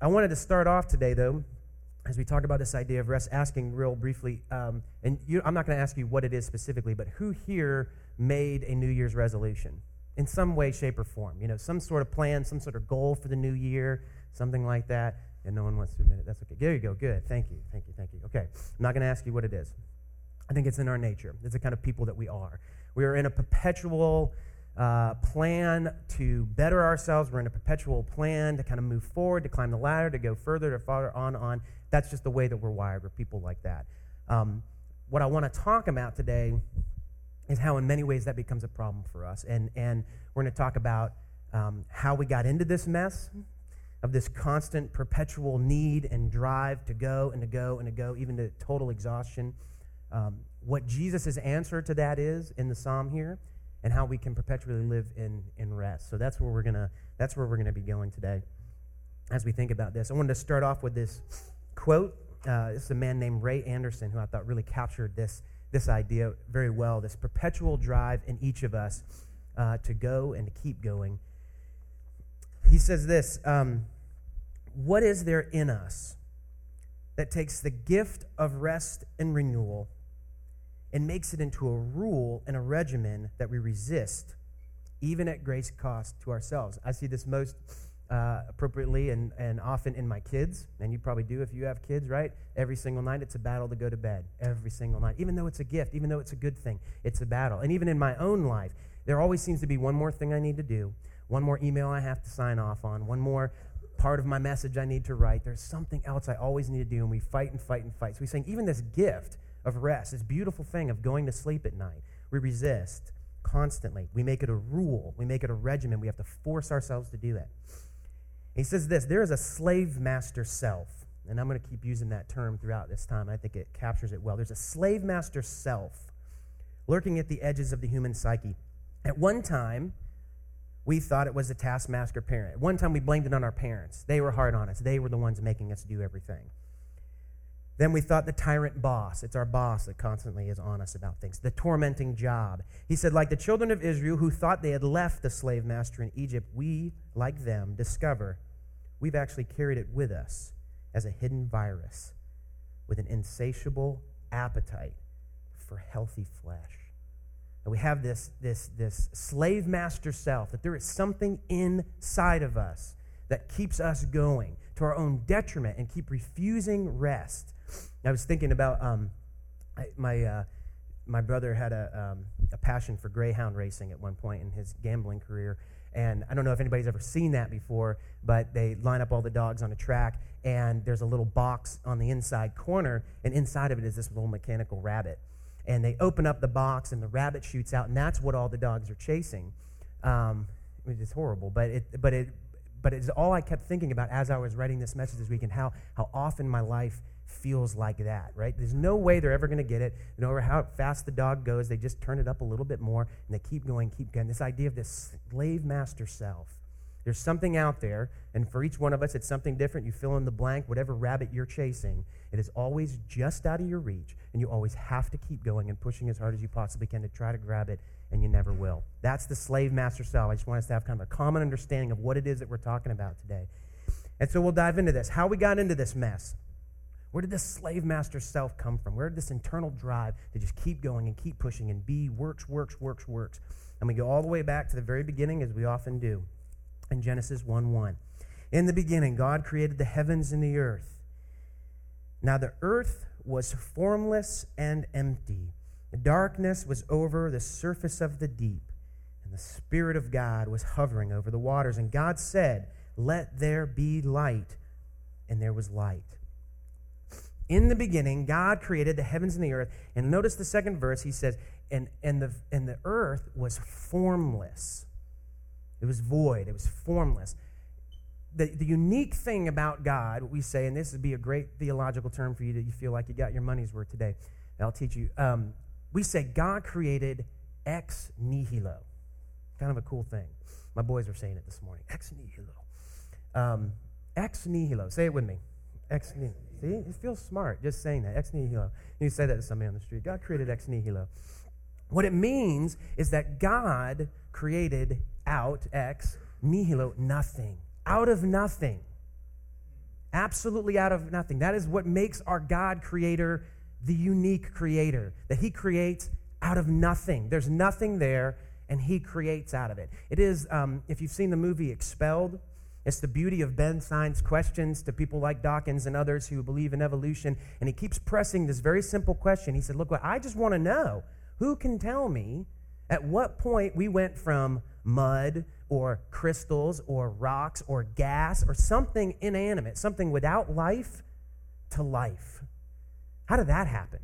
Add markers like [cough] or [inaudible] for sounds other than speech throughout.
I wanted to start off today, though, as we talk about this idea of rest, asking real briefly, um, and you, I'm not going to ask you what it is specifically, but who here made a New Year's resolution in some way, shape, or form? You know, some sort of plan, some sort of goal for the new year, something like that. And no one wants to admit it. That's okay. There you go. Good. Thank you. Thank you. Thank you. Okay. I'm not going to ask you what it is. I think it's in our nature. It's the kind of people that we are. We are in a perpetual uh, plan to better ourselves. We're in a perpetual plan to kind of move forward, to climb the ladder, to go further, to farther on, on. That's just the way that we're wired. We're people like that. Um, what I want to talk about today is how, in many ways, that becomes a problem for us. And, and we're going to talk about um, how we got into this mess of this constant, perpetual need and drive to go and to go and to go, even to total exhaustion. Um, what Jesus' answer to that is in the psalm here, and how we can perpetually live in, in rest. So that's where we're gonna that's where we're gonna be going today as we think about this. I wanted to start off with this quote. Uh, this is a man named Ray Anderson who I thought really captured this this idea very well. This perpetual drive in each of us uh, to go and to keep going. He says this: um, What is there in us that takes the gift of rest and renewal? And makes it into a rule and a regimen that we resist, even at great cost to ourselves. I see this most uh, appropriately and, and often in my kids, and you probably do if you have kids, right? Every single night, it's a battle to go to bed. Every single night. Even though it's a gift, even though it's a good thing, it's a battle. And even in my own life, there always seems to be one more thing I need to do, one more email I have to sign off on, one more part of my message I need to write. There's something else I always need to do, and we fight and fight and fight. So he's saying, even this gift of rest, this beautiful thing of going to sleep at night. We resist constantly. We make it a rule, we make it a regimen. We have to force ourselves to do that. He says this there is a slave master self. And I'm going to keep using that term throughout this time. I think it captures it well. There's a slave master self lurking at the edges of the human psyche. At one time, we thought it was a taskmaster parent. At one time, we blamed it on our parents. They were hard on us, they were the ones making us do everything. Then we thought the tyrant boss. It's our boss that constantly is on us about things. The tormenting job. He said, like the children of Israel who thought they had left the slave master in Egypt, we, like them, discover we've actually carried it with us as a hidden virus with an insatiable appetite for healthy flesh. And we have this, this, this slave master self, that there is something inside of us that keeps us going to our own detriment and keep refusing rest I was thinking about um, I, my uh, my brother had a um, a passion for greyhound racing at one point in his gambling career, and I don't know if anybody's ever seen that before, but they line up all the dogs on a track, and there's a little box on the inside corner, and inside of it is this little mechanical rabbit. And they open up the box, and the rabbit shoots out, and that's what all the dogs are chasing. Um, it's horrible, but it, but it, but it's all I kept thinking about as I was writing this message this week, and how how often my life feels like that, right? There's no way they're ever going to get it. No matter how fast the dog goes, they just turn it up a little bit more and they keep going, keep going. This idea of this slave master self. There's something out there, and for each one of us, it's something different. You fill in the blank, whatever rabbit you're chasing, it is always just out of your reach, and you always have to keep going and pushing as hard as you possibly can to try to grab it, and you never will. That's the slave master self. I just want us to have kind of a common understanding of what it is that we're talking about today. And so we'll dive into this. How we got into this mess. Where did this slave master self come from? Where did this internal drive to just keep going and keep pushing and be works, works, works, works? And we go all the way back to the very beginning, as we often do, in Genesis 1 1. In the beginning, God created the heavens and the earth. Now the earth was formless and empty. Darkness was over the surface of the deep, and the Spirit of God was hovering over the waters. And God said, Let there be light. And there was light. In the beginning, God created the heavens and the earth. And notice the second verse, he says, and, and, the, and the earth was formless. It was void, it was formless. The, the unique thing about God, we say, and this would be a great theological term for you that you feel like you got your money's worth today. I'll teach you. Um, we say God created ex nihilo. Kind of a cool thing. My boys were saying it this morning. Ex nihilo. Um, ex nihilo. Say it with me. Ex nihilo. See, it feels smart just saying that. Ex nihilo. You say that to somebody on the street. God created ex nihilo. What it means is that God created out, ex nihilo, nothing. Out of nothing. absolutely out of nothing. That is what makes our God creator the unique creator, that he creates out of nothing. There's nothing there, and he creates out of it. It is, um, if you've seen the movie Expelled, it's the beauty of Ben Stein's questions to people like Dawkins and others who believe in evolution. And he keeps pressing this very simple question. He said, Look, I just want to know who can tell me at what point we went from mud or crystals or rocks or gas or something inanimate, something without life, to life? How did that happen?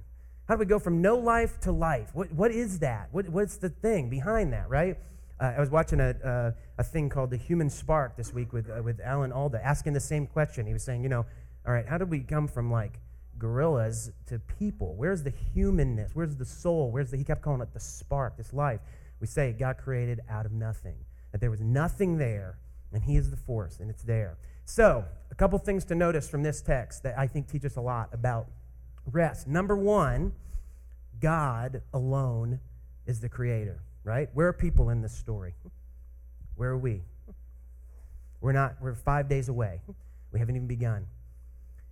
How do we go from no life to life? What, what is that? What, what's the thing behind that, right? Uh, I was watching a, a thing called The Human Spark this week with, uh, with Alan Alda, asking the same question. He was saying, you know, all right, how did we come from like gorillas to people? Where's the humanness? Where's the soul? Where's the, he kept calling it the spark, this life. We say God created out of nothing, that there was nothing there, and He is the force, and it's there. So, a couple things to notice from this text that I think teach us a lot about rest. Number one, God alone is the creator, right? Where are people in this story? Where are we? We're not, we're five days away. We haven't even begun.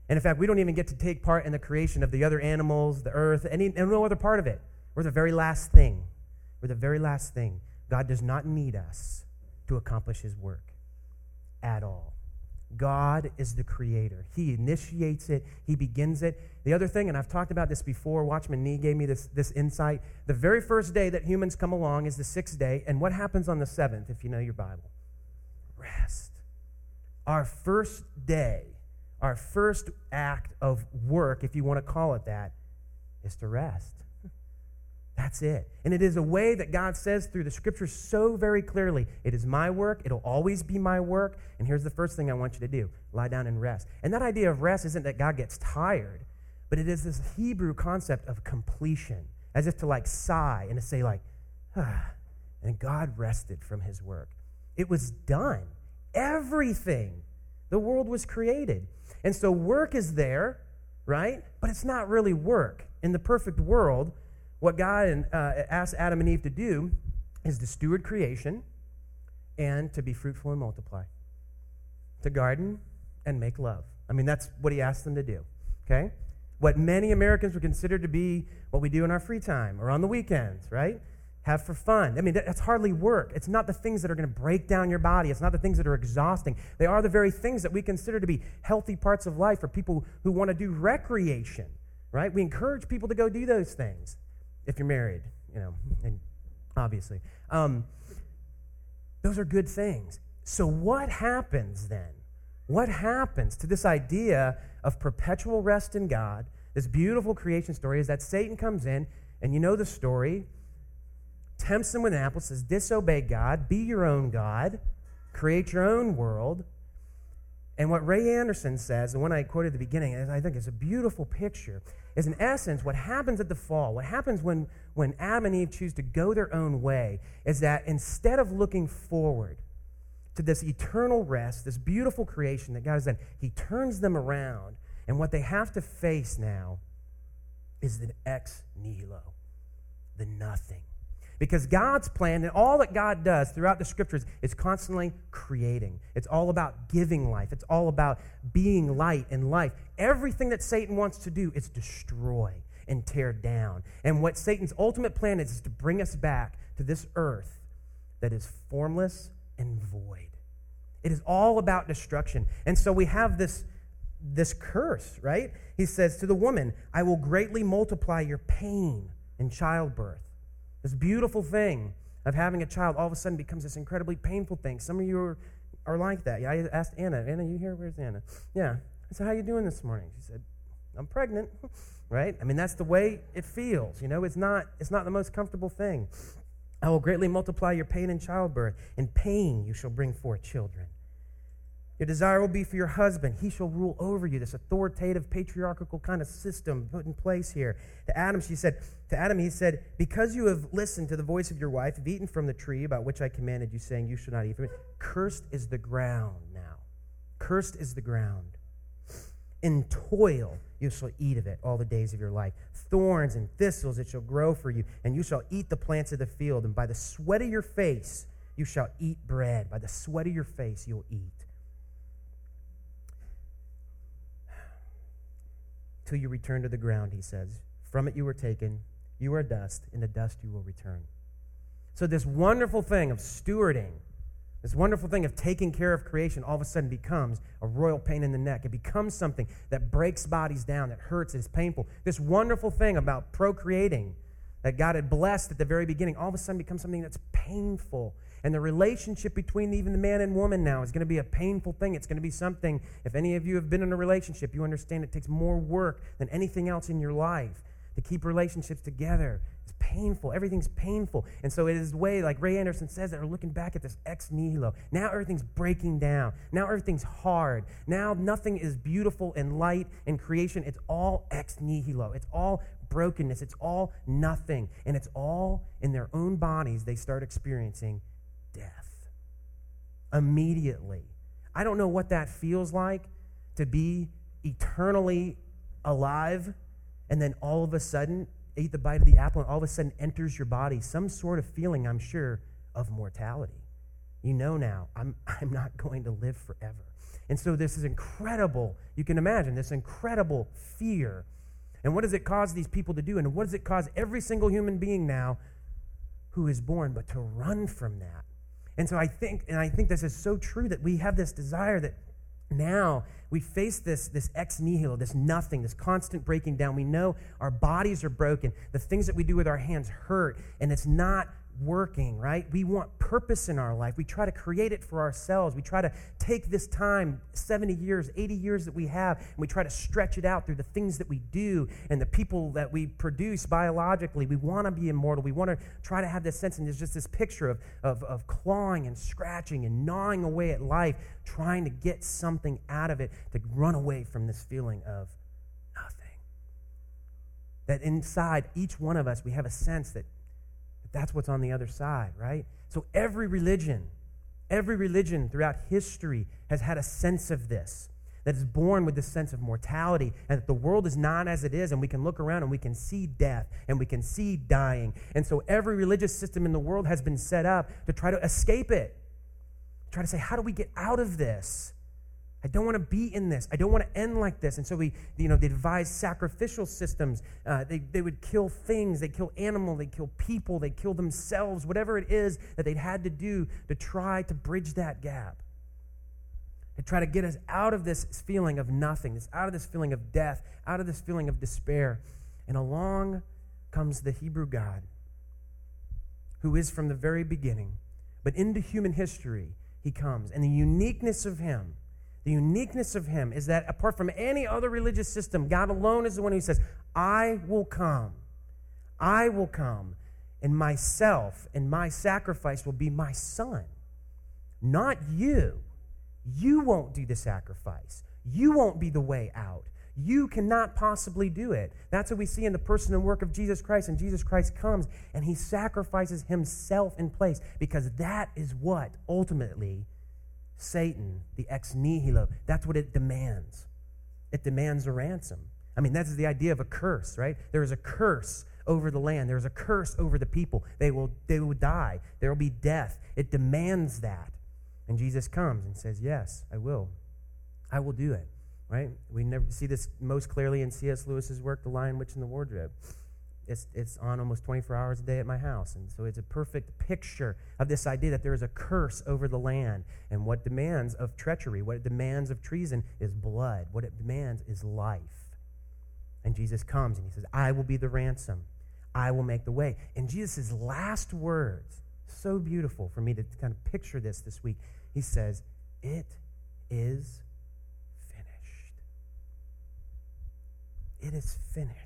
And in fact, we don't even get to take part in the creation of the other animals, the earth, any, and no other part of it. We're the very last thing. We're the very last thing. God does not need us to accomplish his work at all. God is the creator. He initiates it, He begins it. The other thing, and I've talked about this before, Watchman Nee gave me this, this insight. The very first day that humans come along is the sixth day. And what happens on the seventh, if you know your Bible? Rest. Our first day, our first act of work, if you want to call it that, is to rest. That's it. And it is a way that God says through the scriptures so very clearly it is my work, it'll always be my work. And here's the first thing I want you to do lie down and rest. And that idea of rest isn't that God gets tired, but it is this Hebrew concept of completion, as if to like sigh and to say, like, ah. And God rested from his work. It was done. Everything. The world was created. And so work is there, right? But it's not really work. In the perfect world, what God uh, asked Adam and Eve to do is to steward creation and to be fruitful and multiply, to garden and make love. I mean, that's what he asked them to do, okay? What many Americans would consider to be what we do in our free time or on the weekends, right? Have for fun. I mean, that's hardly work. It's not the things that are going to break down your body. It's not the things that are exhausting. They are the very things that we consider to be healthy parts of life for people who want to do recreation, right? We encourage people to go do those things if you're married, you know, and obviously. Um, those are good things. So, what happens then? What happens to this idea of perpetual rest in God, this beautiful creation story, is that Satan comes in, and you know the story, tempts them with an apple, says, Disobey God, be your own God, create your own world. And what Ray Anderson says, the one I quoted at the beginning, I think is a beautiful picture is in essence what happens at the fall, what happens when, when Adam and Eve choose to go their own way, is that instead of looking forward to this eternal rest, this beautiful creation that God has done, He turns them around. And what they have to face now is the ex nihilo, the nothing. Because God's plan and all that God does throughout the scriptures is constantly creating. It's all about giving life, it's all about being light and life. Everything that Satan wants to do is destroy and tear down. And what Satan's ultimate plan is, is to bring us back to this earth that is formless and void. It is all about destruction. And so we have this, this curse, right? He says to the woman, I will greatly multiply your pain in childbirth. This beautiful thing of having a child all of a sudden becomes this incredibly painful thing. Some of you are, are like that. Yeah, I asked Anna, Anna, you here? Where's Anna? Yeah. I said, how you doing this morning? She said, I'm pregnant. [laughs] right? I mean, that's the way it feels. You know, it's not, it's not the most comfortable thing. I will greatly multiply your pain in childbirth. In pain you shall bring forth children. Your desire will be for your husband. He shall rule over you. This authoritative, patriarchal kind of system put in place here. To Adam, she said, to Adam, he said, Because you have listened to the voice of your wife, have eaten from the tree about which I commanded you, saying, You should not eat from it. Cursed is the ground now. Cursed is the ground. In toil you shall eat of it all the days of your life. Thorns and thistles it shall grow for you, and you shall eat the plants of the field. And by the sweat of your face you shall eat bread. By the sweat of your face you'll eat. You return to the ground, he says. From it you were taken, you are dust, and the dust you will return. So, this wonderful thing of stewarding, this wonderful thing of taking care of creation, all of a sudden becomes a royal pain in the neck. It becomes something that breaks bodies down, that hurts, is painful. This wonderful thing about procreating that God had blessed at the very beginning, all of a sudden becomes something that's painful. And the relationship between even the man and woman now is going to be a painful thing. It's going to be something, if any of you have been in a relationship, you understand it takes more work than anything else in your life to keep relationships together. It's painful. Everything's painful. And so it is the way, like Ray Anderson says, that we're looking back at this ex nihilo. Now everything's breaking down. Now everything's hard. Now nothing is beautiful and light and creation. It's all ex nihilo. It's all brokenness. It's all nothing. And it's all in their own bodies they start experiencing. Immediately. I don't know what that feels like to be eternally alive and then all of a sudden eat the bite of the apple and all of a sudden enters your body some sort of feeling, I'm sure, of mortality. You know now, I'm, [laughs] I'm not going to live forever. And so this is incredible, you can imagine, this incredible fear. And what does it cause these people to do? And what does it cause every single human being now who is born but to run from that? And so I think, and I think this is so true that we have this desire that now we face this, this ex nihilo, this nothing, this constant breaking down. We know our bodies are broken. The things that we do with our hands hurt, and it's not working, right? We want purpose in our life. We try to create it for ourselves. We try to take this time, 70 years, 80 years that we have, and we try to stretch it out through the things that we do and the people that we produce biologically. We want to be immortal. We want to try to have this sense, and there's just this picture of, of, of clawing and scratching and gnawing away at life, trying to get something out of it to run away from this feeling of nothing. That inside each one of us, we have a sense that that's what's on the other side, right? So every religion, every religion throughout history has had a sense of this that is born with this sense of mortality and that the world is not as it is and we can look around and we can see death and we can see dying and so every religious system in the world has been set up to try to escape it try to say how do we get out of this I don't want to be in this. I don't want to end like this. And so we, you know, they devised sacrificial systems. Uh, they, they would kill things. They kill animals. They kill people. They kill themselves. Whatever it is that they'd had to do to try to bridge that gap. To try to get us out of this feeling of nothingness, out of this feeling of death, out of this feeling of despair. And along comes the Hebrew God, who is from the very beginning. But into human history, he comes. And the uniqueness of him the uniqueness of him is that apart from any other religious system, God alone is the one who says, I will come. I will come, and myself and my sacrifice will be my son, not you. You won't do the sacrifice. You won't be the way out. You cannot possibly do it. That's what we see in the person and work of Jesus Christ. And Jesus Christ comes and he sacrifices himself in place because that is what ultimately Satan, the ex nihilo, that's what it demands. It demands a ransom. I mean, that's the idea of a curse, right? There is a curse over the land. There is a curse over the people. They will, they will die. There will be death. It demands that. And Jesus comes and says, Yes, I will. I will do it. Right? We never see this most clearly in C.S. Lewis's work, The Lion, Witch, and the Wardrobe it's, it's on almost 24 hours a day at my house. And so it's a perfect picture of this idea that there is a curse over the land. And what demands of treachery, what it demands of treason is blood. What it demands is life. And Jesus comes and he says, I will be the ransom. I will make the way. And Jesus' last words, so beautiful for me to kind of picture this this week, he says, It is finished. It is finished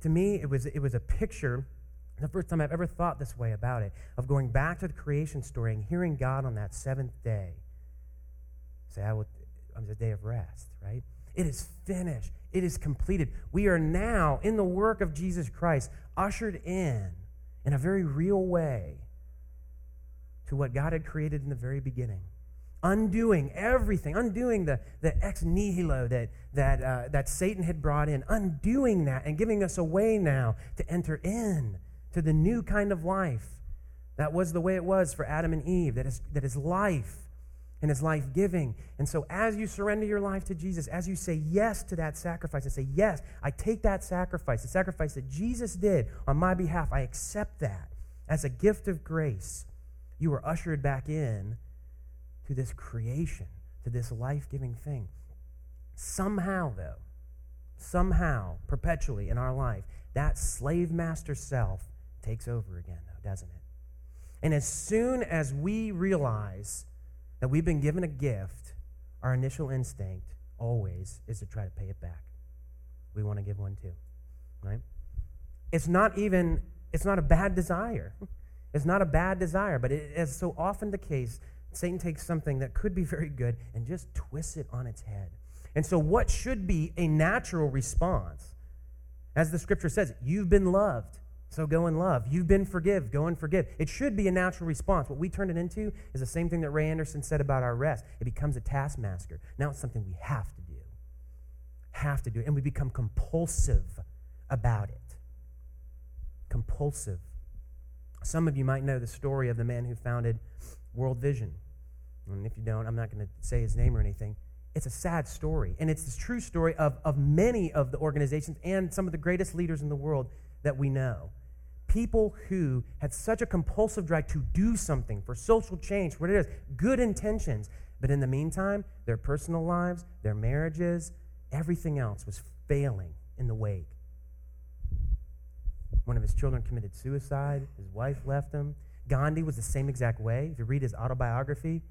to me, it was, it was a picture, the first time I've ever thought this way about it, of going back to the creation story and hearing God on that seventh day say, I will, on the day of rest, right? It is finished. It is completed. We are now, in the work of Jesus Christ, ushered in, in a very real way, to what God had created in the very beginning undoing everything, undoing the, the ex nihilo that, that, uh, that Satan had brought in, undoing that and giving us a way now to enter in to the new kind of life. That was the way it was for Adam and Eve, that is, that is life and is life giving. And so, as you surrender your life to Jesus, as you say yes to that sacrifice and say, Yes, I take that sacrifice, the sacrifice that Jesus did on my behalf, I accept that as a gift of grace, you are ushered back in to this creation, to this life giving thing. Somehow, though, somehow, perpetually in our life, that slave master self takes over again, though, doesn't it? And as soon as we realize that we've been given a gift, our initial instinct always is to try to pay it back. We want to give one too, right? It's not even, it's not a bad desire. [laughs] It's not a bad desire, but it is so often the case, Satan takes something that could be very good and just twists it on its head. And so, what should be a natural response, as the scripture says, you've been loved. So go and love. You've been forgive. Go and forgive. It should be a natural response. What we turn it into is the same thing that Ray Anderson said about our rest. It becomes a taskmaster. Now it's something we have to do. Have to do. And we become compulsive about it. Compulsive. Some of you might know the story of the man who founded World Vision. And if you don't, I'm not going to say his name or anything. It's a sad story. And it's the true story of, of many of the organizations and some of the greatest leaders in the world that we know people who had such a compulsive drive to do something for social change, what it is, good intentions. But in the meantime, their personal lives, their marriages, everything else was failing in the wake. One of his children committed suicide, his wife left him. Gandhi was the same exact way. If you read his autobiography,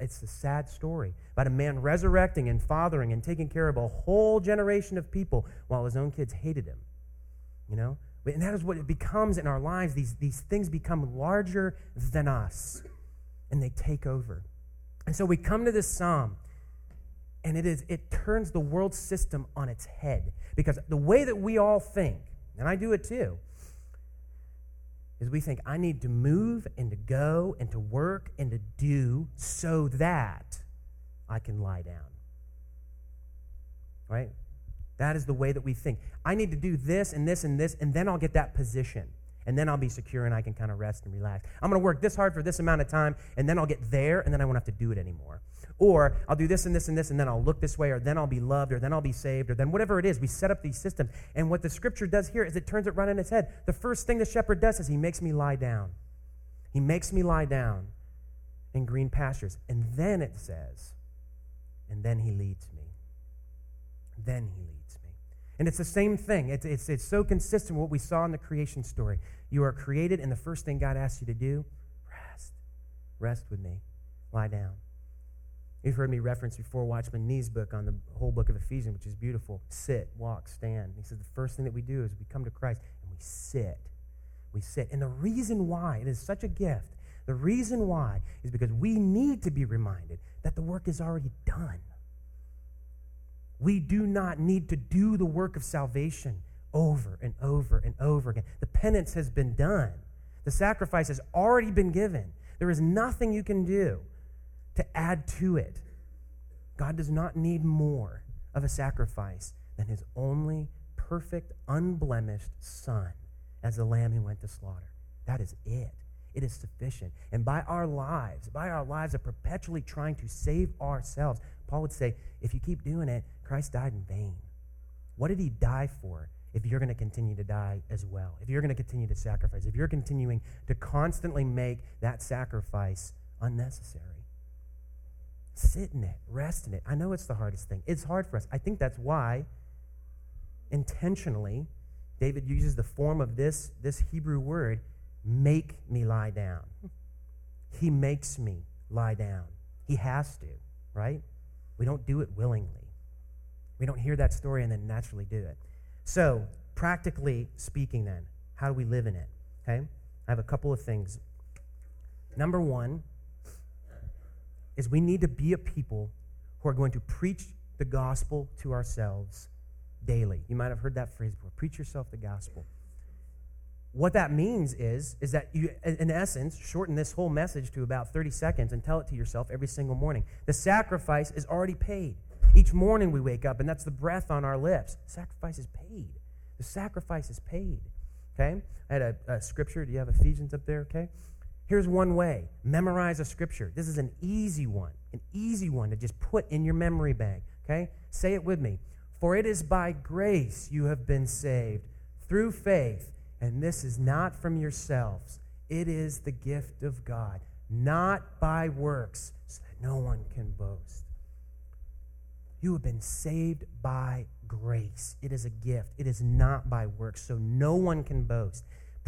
it's a sad story about a man resurrecting and fathering and taking care of a whole generation of people while his own kids hated him. You know? And that is what it becomes in our lives. These, these things become larger than us, and they take over. And so we come to this psalm, and it is it turns the world system on its head. Because the way that we all think, and I do it too, is we think I need to move and to go and to work and to do so that I can lie down. Right? That is the way that we think. I need to do this and this and this, and then I'll get that position. And then I'll be secure and I can kind of rest and relax. I'm going to work this hard for this amount of time, and then I'll get there, and then I won't have to do it anymore. Or I'll do this and this and this, and then I'll look this way, or then I'll be loved, or then I'll be saved, or then whatever it is. We set up these systems. And what the scripture does here is it turns it right on its head. The first thing the shepherd does is he makes me lie down. He makes me lie down in green pastures. And then it says, and then he leads me. Then he leads. Me. And it's the same thing. It's, it's, it's so consistent with what we saw in the creation story. You are created, and the first thing God asks you to do, rest. Rest with me. Lie down. You've heard me reference before Watchman Nee's book on the whole book of Ephesians, which is beautiful. Sit, walk, stand. He says the first thing that we do is we come to Christ and we sit. We sit. And the reason why it is such a gift, the reason why is because we need to be reminded that the work is already done. We do not need to do the work of salvation over and over and over again. The penance has been done, the sacrifice has already been given. There is nothing you can do to add to it. God does not need more of a sacrifice than his only perfect, unblemished Son as the lamb who went to slaughter. That is it. It is sufficient. And by our lives, by our lives of perpetually trying to save ourselves, Paul would say, if you keep doing it, Christ died in vain. What did he die for if you're going to continue to die as well? If you're going to continue to sacrifice, if you're continuing to constantly make that sacrifice unnecessary? Sit in it, rest in it. I know it's the hardest thing. It's hard for us. I think that's why, intentionally, David uses the form of this, this Hebrew word, make me lie down. He makes me lie down. He has to, right? We don't do it willingly. We don't hear that story and then naturally do it. So, practically speaking, then, how do we live in it? Okay? I have a couple of things. Number one is we need to be a people who are going to preach the gospel to ourselves daily. You might have heard that phrase before preach yourself the gospel. What that means is, is that you, in essence, shorten this whole message to about 30 seconds and tell it to yourself every single morning. The sacrifice is already paid. Each morning we wake up, and that's the breath on our lips. Sacrifice is paid. The sacrifice is paid. Okay? I had a, a scripture. Do you have Ephesians up there? Okay? Here's one way memorize a scripture. This is an easy one, an easy one to just put in your memory bank. Okay? Say it with me. For it is by grace you have been saved through faith, and this is not from yourselves. It is the gift of God, not by works, so that no one can boast. You have been saved by grace. It is a gift. It is not by works, so no one can boast.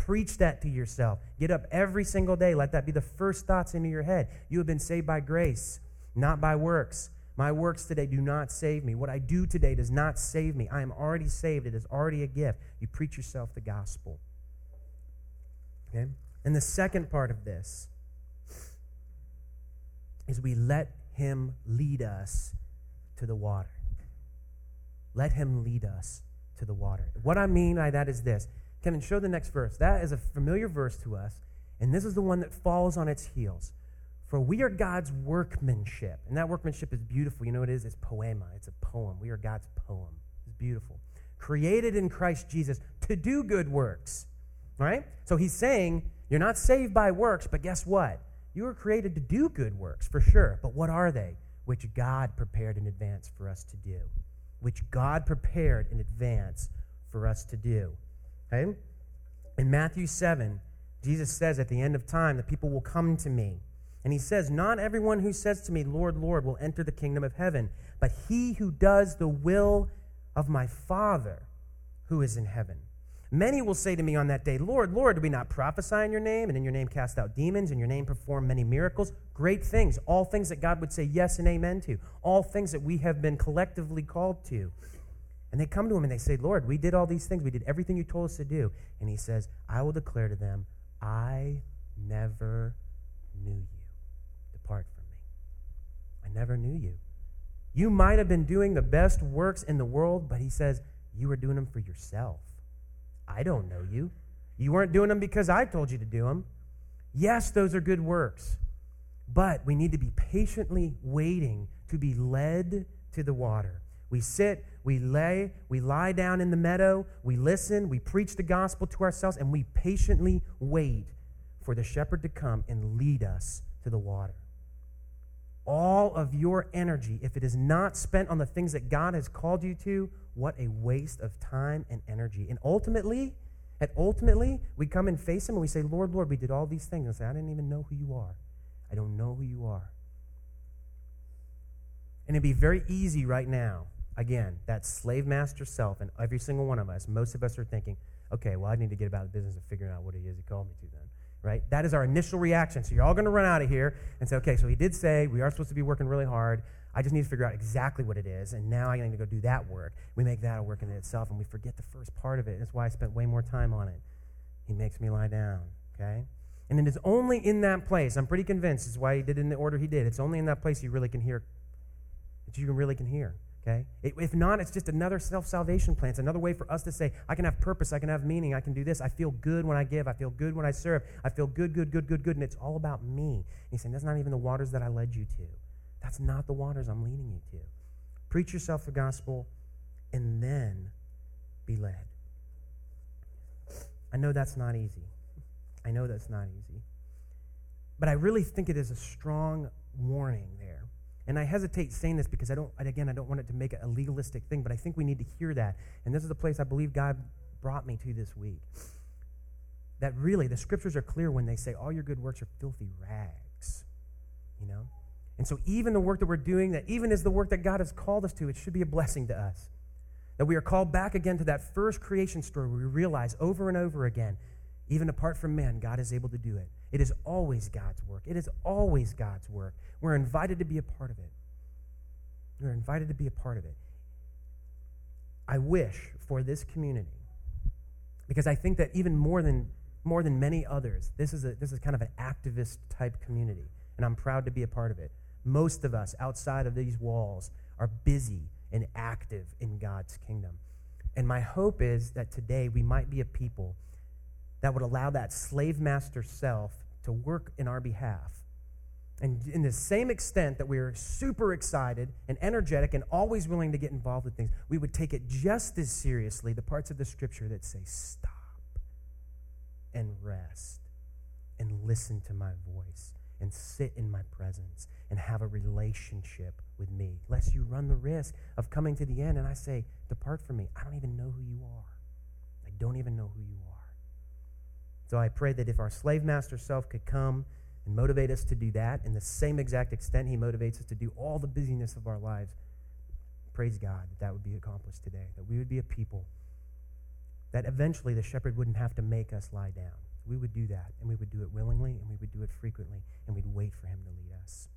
Preach that to yourself. Get up every single day. Let that be the first thoughts into your head. You have been saved by grace, not by works. My works today do not save me. What I do today does not save me. I am already saved. It is already a gift. You preach yourself the gospel. Okay? And the second part of this is we let him lead us to the water. Let him lead us to the water. What I mean by that is this. Kevin, show the next verse. That is a familiar verse to us, and this is the one that falls on its heels. For we are God's workmanship. And that workmanship is beautiful. You know what it is? It's poema. It's a poem. We are God's poem. It's beautiful. Created in Christ Jesus to do good works. Right? So he's saying, you're not saved by works, but guess what? You were created to do good works, for sure. But what are they? Which God prepared in advance for us to do which God prepared in advance for us to do. Okay? In Matthew 7, Jesus says at the end of time that people will come to me. And he says, Not everyone who says to me, Lord, Lord, will enter the kingdom of heaven, but he who does the will of my Father who is in heaven. Many will say to me on that day, Lord, Lord, did we not prophesy in your name, and in your name cast out demons, and your name perform many miracles? Great things, all things that God would say yes and amen to, all things that we have been collectively called to. And they come to him and they say, Lord, we did all these things. We did everything you told us to do. And he says, I will declare to them, I never knew you. Depart from me. I never knew you. You might have been doing the best works in the world, but he says, you were doing them for yourself. I don't know you. You weren't doing them because I told you to do them. Yes, those are good works. But we need to be patiently waiting to be led to the water. We sit, we lay, we lie down in the meadow, we listen, we preach the gospel to ourselves, and we patiently wait for the shepherd to come and lead us to the water. All of your energy, if it is not spent on the things that God has called you to, what a waste of time and energy. And ultimately, and ultimately, we come and face him and we say, Lord, Lord, we did all these things. And say, I didn't even know who you are. I don't know who you are. And it'd be very easy right now, again, that slave master self, and every single one of us, most of us are thinking, okay, well, I need to get about the business of figuring out what it is he called me to then. Right? That is our initial reaction. So you're all going to run out of here and say, okay, so he did say we are supposed to be working really hard. I just need to figure out exactly what it is, and now I need to go do that work. We make that a work in itself, and we forget the first part of it. That's why I spent way more time on it. He makes me lie down, okay? And it is only in that place, I'm pretty convinced, is why he did it in the order he did. It's only in that place you really can hear, that you really can hear, okay? If not, it's just another self salvation plan. It's another way for us to say, I can have purpose, I can have meaning, I can do this. I feel good when I give, I feel good when I serve, I feel good, good, good, good, good, and it's all about me. And he's saying, that's not even the waters that I led you to. That's not the waters I'm leading you to. Preach yourself the gospel and then be led. I know that's not easy. I know that's not easy. But I really think it is a strong warning there. And I hesitate saying this because I don't, again, I don't want it to make it a legalistic thing, but I think we need to hear that. And this is the place I believe God brought me to this week. That really, the scriptures are clear when they say all your good works are filthy rags. You know? And so, even the work that we're doing, that even is the work that God has called us to, it should be a blessing to us. That we are called back again to that first creation story where we realize over and over again, even apart from man, God is able to do it. It is always God's work. It is always God's work. We're invited to be a part of it. We're invited to be a part of it. I wish for this community, because I think that even more than more than many others, this is a this is kind of an activist type community, and I'm proud to be a part of it. Most of us outside of these walls are busy and active in God's kingdom. And my hope is that today we might be a people that would allow that slave master self to work in our behalf. And in the same extent that we are super excited and energetic and always willing to get involved with things, we would take it just as seriously the parts of the scripture that say stop and rest and listen to my voice and sit in my presence and have a relationship with me, lest you run the risk of coming to the end and I say, Depart from me. I don't even know who you are. I don't even know who you are. So I pray that if our slave master self could come and motivate us to do that in the same exact extent he motivates us to do all the busyness of our lives, praise God that that would be accomplished today, that we would be a people that eventually the shepherd wouldn't have to make us lie down. We would do that, and we would do it willingly, and we would do it frequently, and we'd wait for him to lead us.